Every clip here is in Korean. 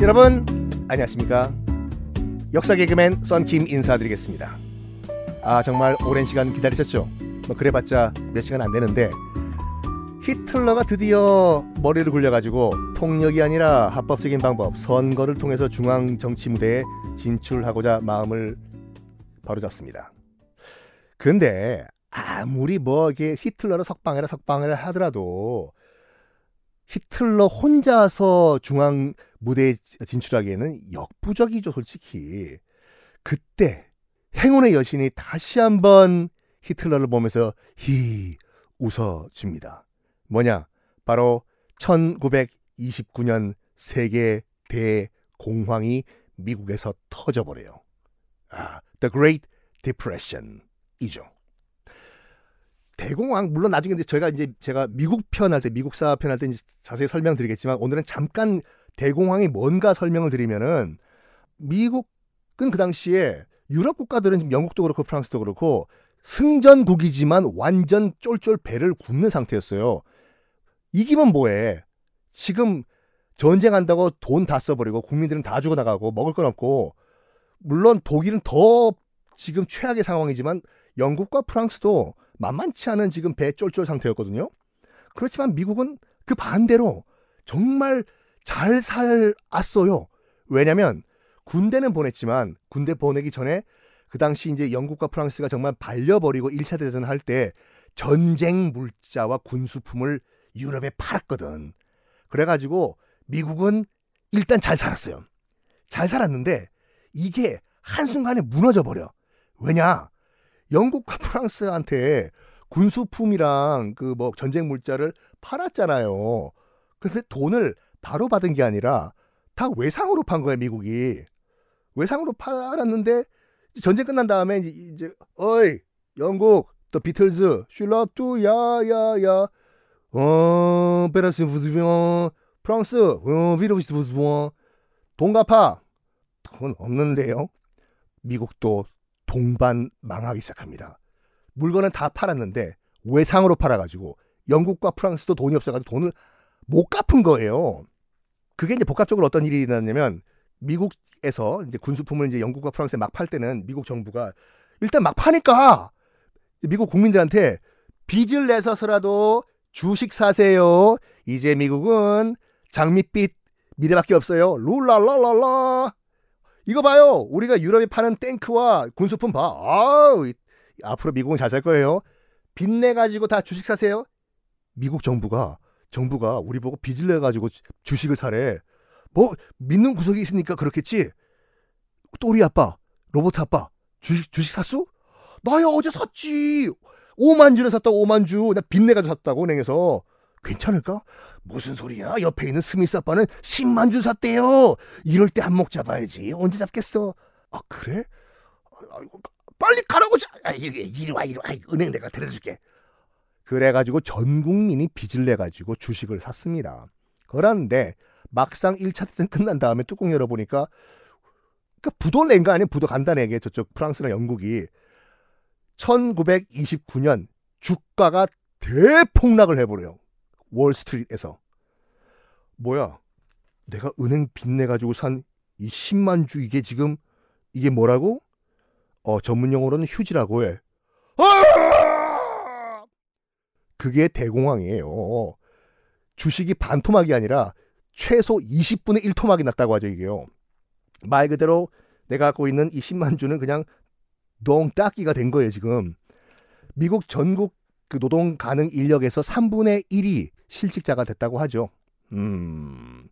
여러분 안녕하십니까? 역사 개그맨 썬킴 인사드리겠습니다. 아 정말 오랜 시간 기다리셨죠? 뭐 그래봤자 몇 시간 안 되는데 히틀러가 드디어 머리를 굴려가지고 폭력이 아니라 합법적인 방법 선거를 통해서 중앙 정치 무대에 진출하고자 마음을 바로잡습니다. 근데 아무리 뭐 이게 히틀러를 석방해라 석방해라 하더라도 히틀러 혼자서 중앙 무대에 진출하기에는 역부족이죠, 솔직히. 그때 행운의 여신이 다시 한번 히틀러를 보면서 히 웃어줍니다. 뭐냐? 바로 1929년 세계 대공황이 미국에서 터져버려요. 아, The Great Depression이죠. 대공황 물론 나중에 이제 저희가 이제 제가 미국 편할 때 미국사 편할때 자세히 설명드리겠지만 오늘은 잠깐 대공황이 뭔가 설명을 드리면은 미국은 그 당시에 유럽 국가들은 지금 영국도 그렇고 프랑스도 그렇고 승전국이지만 완전 쫄쫄 배를 굽는 상태였어요. 이기면 뭐해? 지금 전쟁한다고 돈 다 써버리고 국민들은 다 죽어나가고 먹을 건 없고 물론 독일은 더 지금 최악의 상황이지만 영국과 프랑스도 만만치 않은 지금 배 쫄쫄 상태였거든요. 그렇지만 미국은 그 반대로 정말 잘 살았어요. 왜냐면 군대는 보냈지만 군대 보내기 전에 그 당시 이제 영국과 프랑스가 정말 발려버리고 1차 대전을 할 때 전쟁 물자와 군수품을 유럽에 팔았거든. 그래가지고 미국은 일단 잘 살았어요. 잘 살았는데 이게 한순간에 무너져 버려. 왜냐? 영국과 프랑스한테 군수품이랑 그 뭐 전쟁 물자를 팔았잖아요. 그런데 돈을 바로 받은 게 아니라 다 외상으로 판 거예요, 미국이. 외상으로 팔았는데 전쟁 끝난 다음에 이제, 이제 어이 영국 더 비틀즈 슐럽투 야야야 어 베라스 부즈비온 프랑스 어 비로비스 부즈비온 돈 갚아 돈 없는데요. 미국도 동반 망하기 시작합니다. 물건은 다 팔았는데 외상으로 팔아가지고 영국과 프랑스도 돈이 없어가지고 돈을 못 갚은 거예요. 그게 이제 복합적으로 어떤 일이 일어났냐면 미국에서 이제 군수품을 이제 영국과 프랑스에 막 팔 때는 미국 정부가 일단 막 파니까 미국 국민들한테 빚을 내서서라도 주식 사세요. 이제 미국은 장밋빛 미래밖에 없어요. 룰랄랄랄라. 이거 봐요. 우리가 유럽에 파는 탱크와 군수품 봐. 아우, 앞으로 미국은 잘 살 거예요. 빚내 가지고 다 주식 사세요. 미국 정부가 정부가 우리 보고 빚을 내 가지고 주식을 사래. 뭐 믿는 구석이 있으니까 그렇겠지. 또리 아빠, 로버트 아빠 주식 주식 샀어? 나야 어제 샀지. 5만 주를 샀다 5만 주. 나 빚내 가지고 샀다고 은행에서. 괜찮을까? 무슨 소리야? 옆에 있는 스미스 아빠는 10만 주 샀대요. 이럴 때 한몫 잡아야지. 언제 잡겠어? 아 그래? 아이고, 빨리 가라고. 아, 이리, 와, 이리 와. 은행 내가 데려줄게. 그래가지고 전 국민이 빚을 내가지고 주식을 샀습니다. 그런데 막상 1차 대전 끝난 다음에 뚜껑 열어보니까 그 부도 낸 거 아니에요? 부도 간단하게 저쪽 프랑스나 영국이 1929년 주가가 대폭락을 해버려요. 월스트리트에서. 뭐야? 내가 은행 빚내 가지고 산 이 10만 주 이게 지금 이게 뭐라고? 어 전문 용어로는 휴지라고 해. 아! 그게 대공황이에요. 주식이 반 토막이 아니라 최소 20분의 1 토막이 났다고 하죠, 이게요. 말 그대로 내가 갖고 있는 이 10만 주는 그냥 농따기가 된 거예요, 지금. 미국 전국 그 노동 가능 인력에서 3분의 1이 실직자가 됐다고 하죠. 음.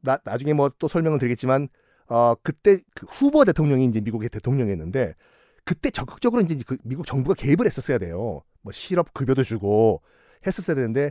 나, 나중에 뭐 또 설명을 드리겠지만 어 그때 그 후보 대통령이 이제 미국의 대통령이었는데 그때 적극적으로 이제 그 미국 정부가 개입을 했었어야 돼요. 뭐 실업 급여도 주고 했었어야 되는데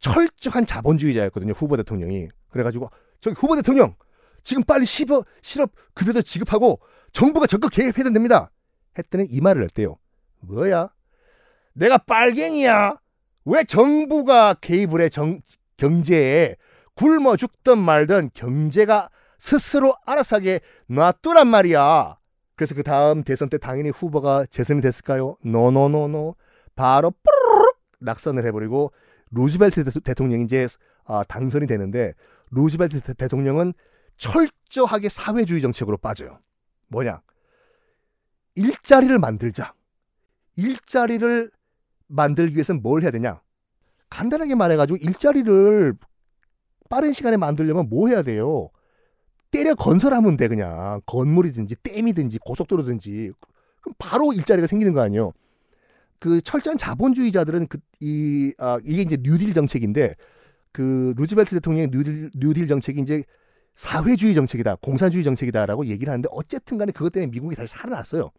철저한 자본주의자였거든요. 후보 대통령이. 그래가지고 저기 후보 대통령 지금 빨리 실업 실업 급여도 지급하고 정부가 적극 개입해야 됩니다. 했더니 이 말을 했대요. 뭐야? 내가 빨갱이야? 왜 정부가 개입을 해 정, 경제에 굶어 죽든 말든 경제가 스스로 알아서 하게 놔두란 말이야. 그래서 그 다음 대선 때 당연히 후보가 재선이 됐을까요? no no no no. 바로 뽀르륵 낙선을 해버리고 루즈벨트 대통령이 이제 아, 당선이 되는데 루즈벨트 대통령은 철저하게 사회주의 정책으로 빠져요. 뭐냐? 일자리를 만들자. 일자리를 만들기 위해서는 뭘 해야 되냐? 간단하게 말해가지고 일자리를 빠른 시간에 만들려면 뭐 해야 돼요? 때려 건설하면 돼 그냥 건물이든지 댐이든지 고속도로든지 그럼 바로 일자리가 생기는 거 아니에요? 그 철저한 자본주의자들은 그 이 아, 이게 이제 뉴딜 정책인데 그 루즈벨트 대통령의 뉴딜, 뉴딜 정책이 이제 사회주의 정책이다, 공산주의 정책이다라고 얘기를 하는데 어쨌든 간에 그것 때문에 미국이 다시 살아났어요.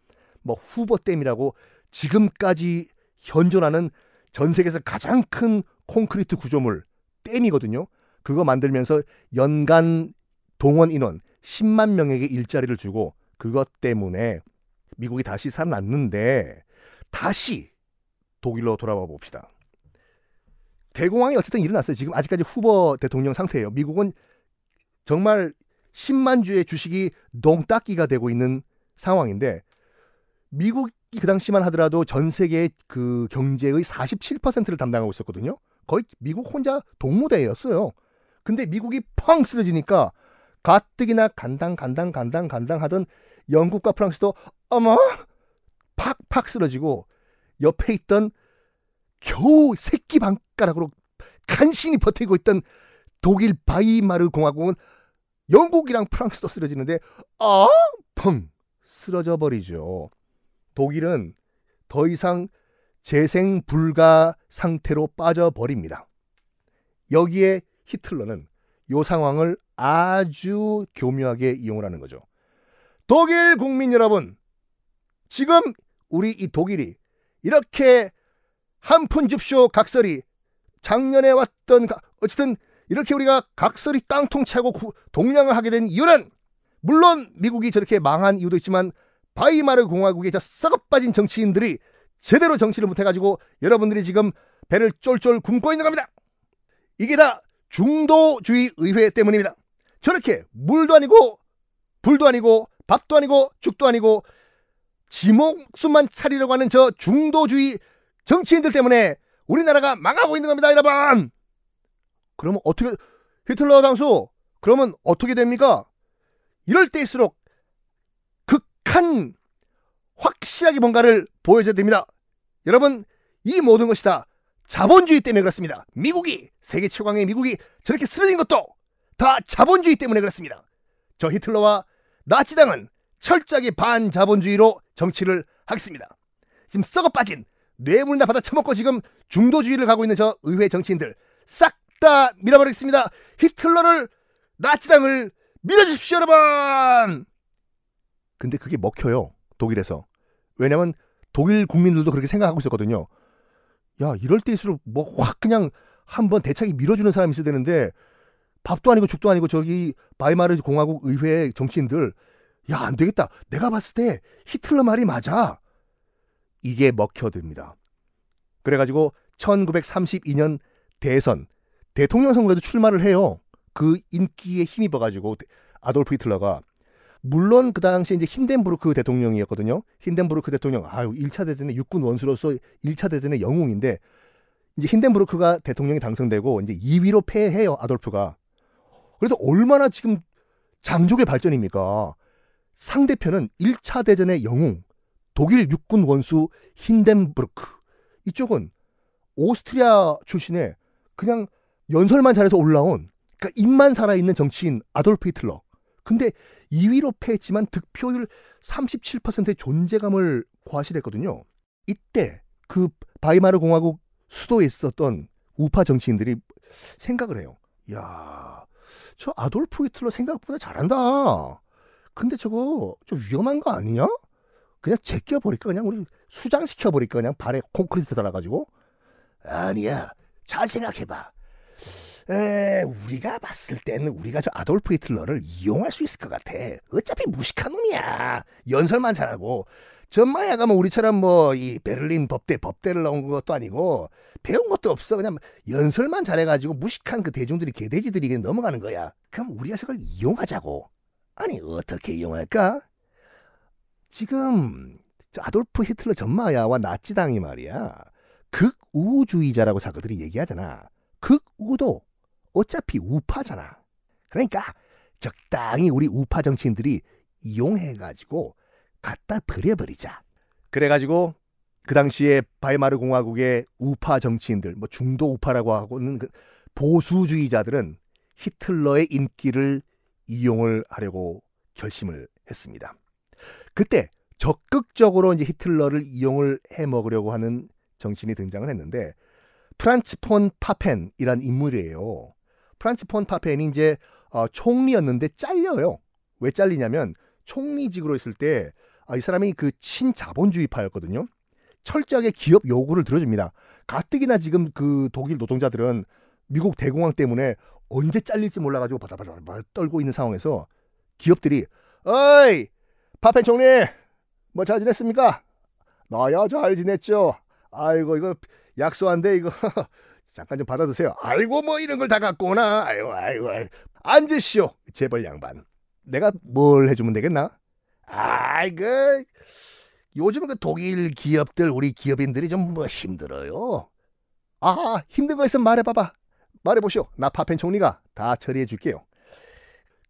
뭐 후보 댐이라고 지금까지 현존하는 전 세계에서 가장 큰 콘크리트 구조물 댐이거든요. 그거 만들면서 연간 동원 인원 10만 명에게 일자리를 주고 그것 때문에 미국이 다시 살아났는데 다시 독일로 돌아와 봅시다. 대공황이 어쨌든 일어났어요. 지금 아직까지 후보 대통령 상태예요. 미국은 정말 10만 주의 주식이 농딱기가 되고 있는 상황인데 미국 이그 당시만 하더라도 전 세계 그 경제의 47%를 담당하고 있었거든요. 거의 미국 혼자 동무대였어요. 근데 미국이 펑 쓰러지니까 가뜩이나 간당 간당 간당 간당 하던 영국과 프랑스도 어머 팍팍 쓰러지고 옆에 있던 겨우 새끼 방가락으로 간신히 버티고 있던 독일 바이마르 공화국은 영국이랑 프랑스도 쓰러지는데 아, 펑 쓰러져 버리죠. 독일은 더 이상 재생 불가 상태로 빠져버립니다. 여기에 히틀러는 이 상황을 아주 교묘하게 이용을 하는 거죠. 독일 국민 여러분, 지금 우리 이 독일이 이렇게 한푼 줍쇼 각설이 작년에 왔던 어쨌든 이렇게 우리가 각설이 깡통 차고 동량을 하게 된 이유는 물론 미국이 저렇게 망한 이유도 있지만 바이마르 공화국의 저 썩어 빠진 정치인들이 제대로 정치를 못해가지고 여러분들이 지금 배를 쫄쫄 굶고 있는 겁니다. 이게 다 중도주의 의회 때문입니다. 저렇게 물도 아니고 불도 아니고 밥도 아니고 죽도 아니고 지목수만 차리려고 하는 저 중도주의 정치인들 때문에 우리나라가 망하고 있는 겁니다, 여러분. 그러면 어떻게 히틀러 당수 그러면 어떻게 됩니까? 이럴 때일수록 극 한 확실하게 뭔가를 보여줘야 됩니다. 여러분 이 모든 것이 다 자본주의 때문에 그렇습니다. 미국이 세계 최강의 미국이 저렇게 쓰러진 것도 다 자본주의 때문에 그렇습니다. 저 히틀러와 나치당은 철저하게 반자본주의로 정치를 하겠습니다. 지금 썩어 빠진 뇌물이나 받아 처먹고 지금 중도주의를 가고 있는 저 의회 정치인들 싹 다 밀어버리겠습니다. 히틀러를 나치당을 밀어주십시오 여러분. 근데 그게 먹혀요 독일에서. 왜냐면 독일 국민들도 그렇게 생각하고 있었거든요. 야 이럴 때일수록 뭐 확 그냥 한번 대차게 밀어주는 사람이 있어야 되는데 밥도 아니고 죽도 아니고 저기 바이마르 공화국 의회 정치인들 야 안 되겠다. 내가 봤을 때 히틀러 말이 맞아. 이게 먹혀듭니다. 그래가지고 1932년 대선 대통령 선거에도 출마를 해요. 그 인기에 힘입어가지고 아돌프 히틀러가 물론 그 당시 이제 힌덴부르크 대통령이었거든요. 힌덴부르크 대통령 아유 1차 대전의 육군 원수로서 1차 대전의 영웅인데 이제 힌덴부르크가 대통령이 당선되고 이제 2위로 패해요 아돌프가. 그래도 얼마나 지금 장족의 발전입니까? 상대편은 1차 대전의 영웅 독일 육군 원수 힌덴부르크 이쪽은 오스트리아 출신의 그냥 연설만 잘해서 올라온 그러니까 입만 살아있는 정치인 아돌프 히틀러 근데 2위로 패했지만 득표율 37%의 존재감을 과시했거든요 이때 그 바이마르 공화국 수도에 있었던 우파 정치인들이 생각을 해요. 야, 저 아돌프 히틀러 생각보다 잘한다. 근데 저거 좀 위험한 거 아니냐? 그냥 제껴 버릴까? 그냥 우리 수장시켜 버릴까? 그냥 발에 콘크리트 달아가지고? 아니야. 잘 생각해봐. 에, 우리가 봤을 때는 우리가 저 아돌프 히틀러를 이용할 수 있을 것 같아. 어차피 무식한 놈이야. 연설만 잘하고. 전마야 가면 우리처럼 뭐 이 베를린 법대 법대를 나온 것도 아니고 배운 것도 없어. 그냥 연설만 잘해가지고 무식한 그 대중들이 개돼지들이 그냥 넘어가는 거야. 그럼 우리가 저걸 이용하자고. 아니 어떻게 이용할까? 지금 아돌프 히틀러 전마야와 나치당이 말이야. 극 극우주의자라고 사람들이 얘기하잖아. 극우도 어차피 우파잖아. 그러니까 적당히 우리 우파 정치인들이 이용해가지고 갖다 버려버리자. 그래가지고 그 당시에 바이마르 공화국의 우파 정치인들, 뭐 중도 우파라고 하고는 그 보수주의자들은 히틀러의 인기를 이용을 하려고 결심을 했습니다. 그때 적극적으로 이제 히틀러를 이용을 해 먹으려고 하는 정신이 등장을 했는데 프란츠 폰 파펜이란 인물이에요. 프란츠 폰 파펜이 이제 어, 총리였는데 잘려요. 왜 잘리냐면 총리직으로 있을 때 아, 이 사람이 그 친자본주의파였거든요. 철저하게 기업 요구를 들어줍니다. 가뜩이나 지금 그 독일 노동자들은 미국 대공황 때문에 언제 잘릴지 몰라가지고 바다바다 떨고 있는 상황에서 기업들이 어이 파펜 총리 뭐 잘 지냈습니까? 나야 잘 지냈죠. 아이고 이거 약소한데 이거 잠깐 좀 받아두세요. 아이고 뭐 이런 걸 다 갖고 오나. 아이고 아이고, 아이고. 앉으시오. 재벌 양반. 내가 뭘 해주면 되겠나? 아이고 요즘 그 독일 기업들 우리 기업인들이 좀 뭐 힘들어요. 아 힘든 거 있으면 말해봐봐. 말해보시오. 나 파펜 총리가 다 처리해 줄게요.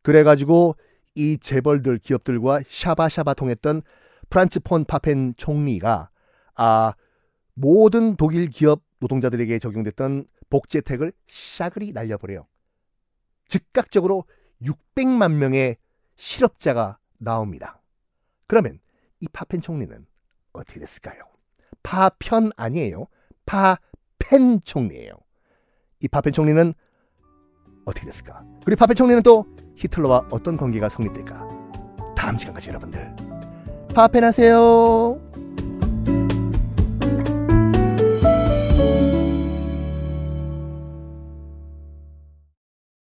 그래가지고 이 재벌들 기업들과 샤바샤바 통했던 프란츠 폰 파펜 총리가 아 모든 독일 기업 노동자들에게 적용됐던 복지 혜택을 샤그리 날려버려요. 즉각적으로 600만 명의 실업자가 나옵니다. 그러면 이 파펜 총리는 어떻게 됐을까요? 파편 아니에요. 파펜 총리예요. 이 파펜 총리는 어떻게 됐을까? 그리고 파펜 총리는 또 히틀러와 어떤 관계가 성립될까? 다음 시간까지 여러분들 파펜 하세요.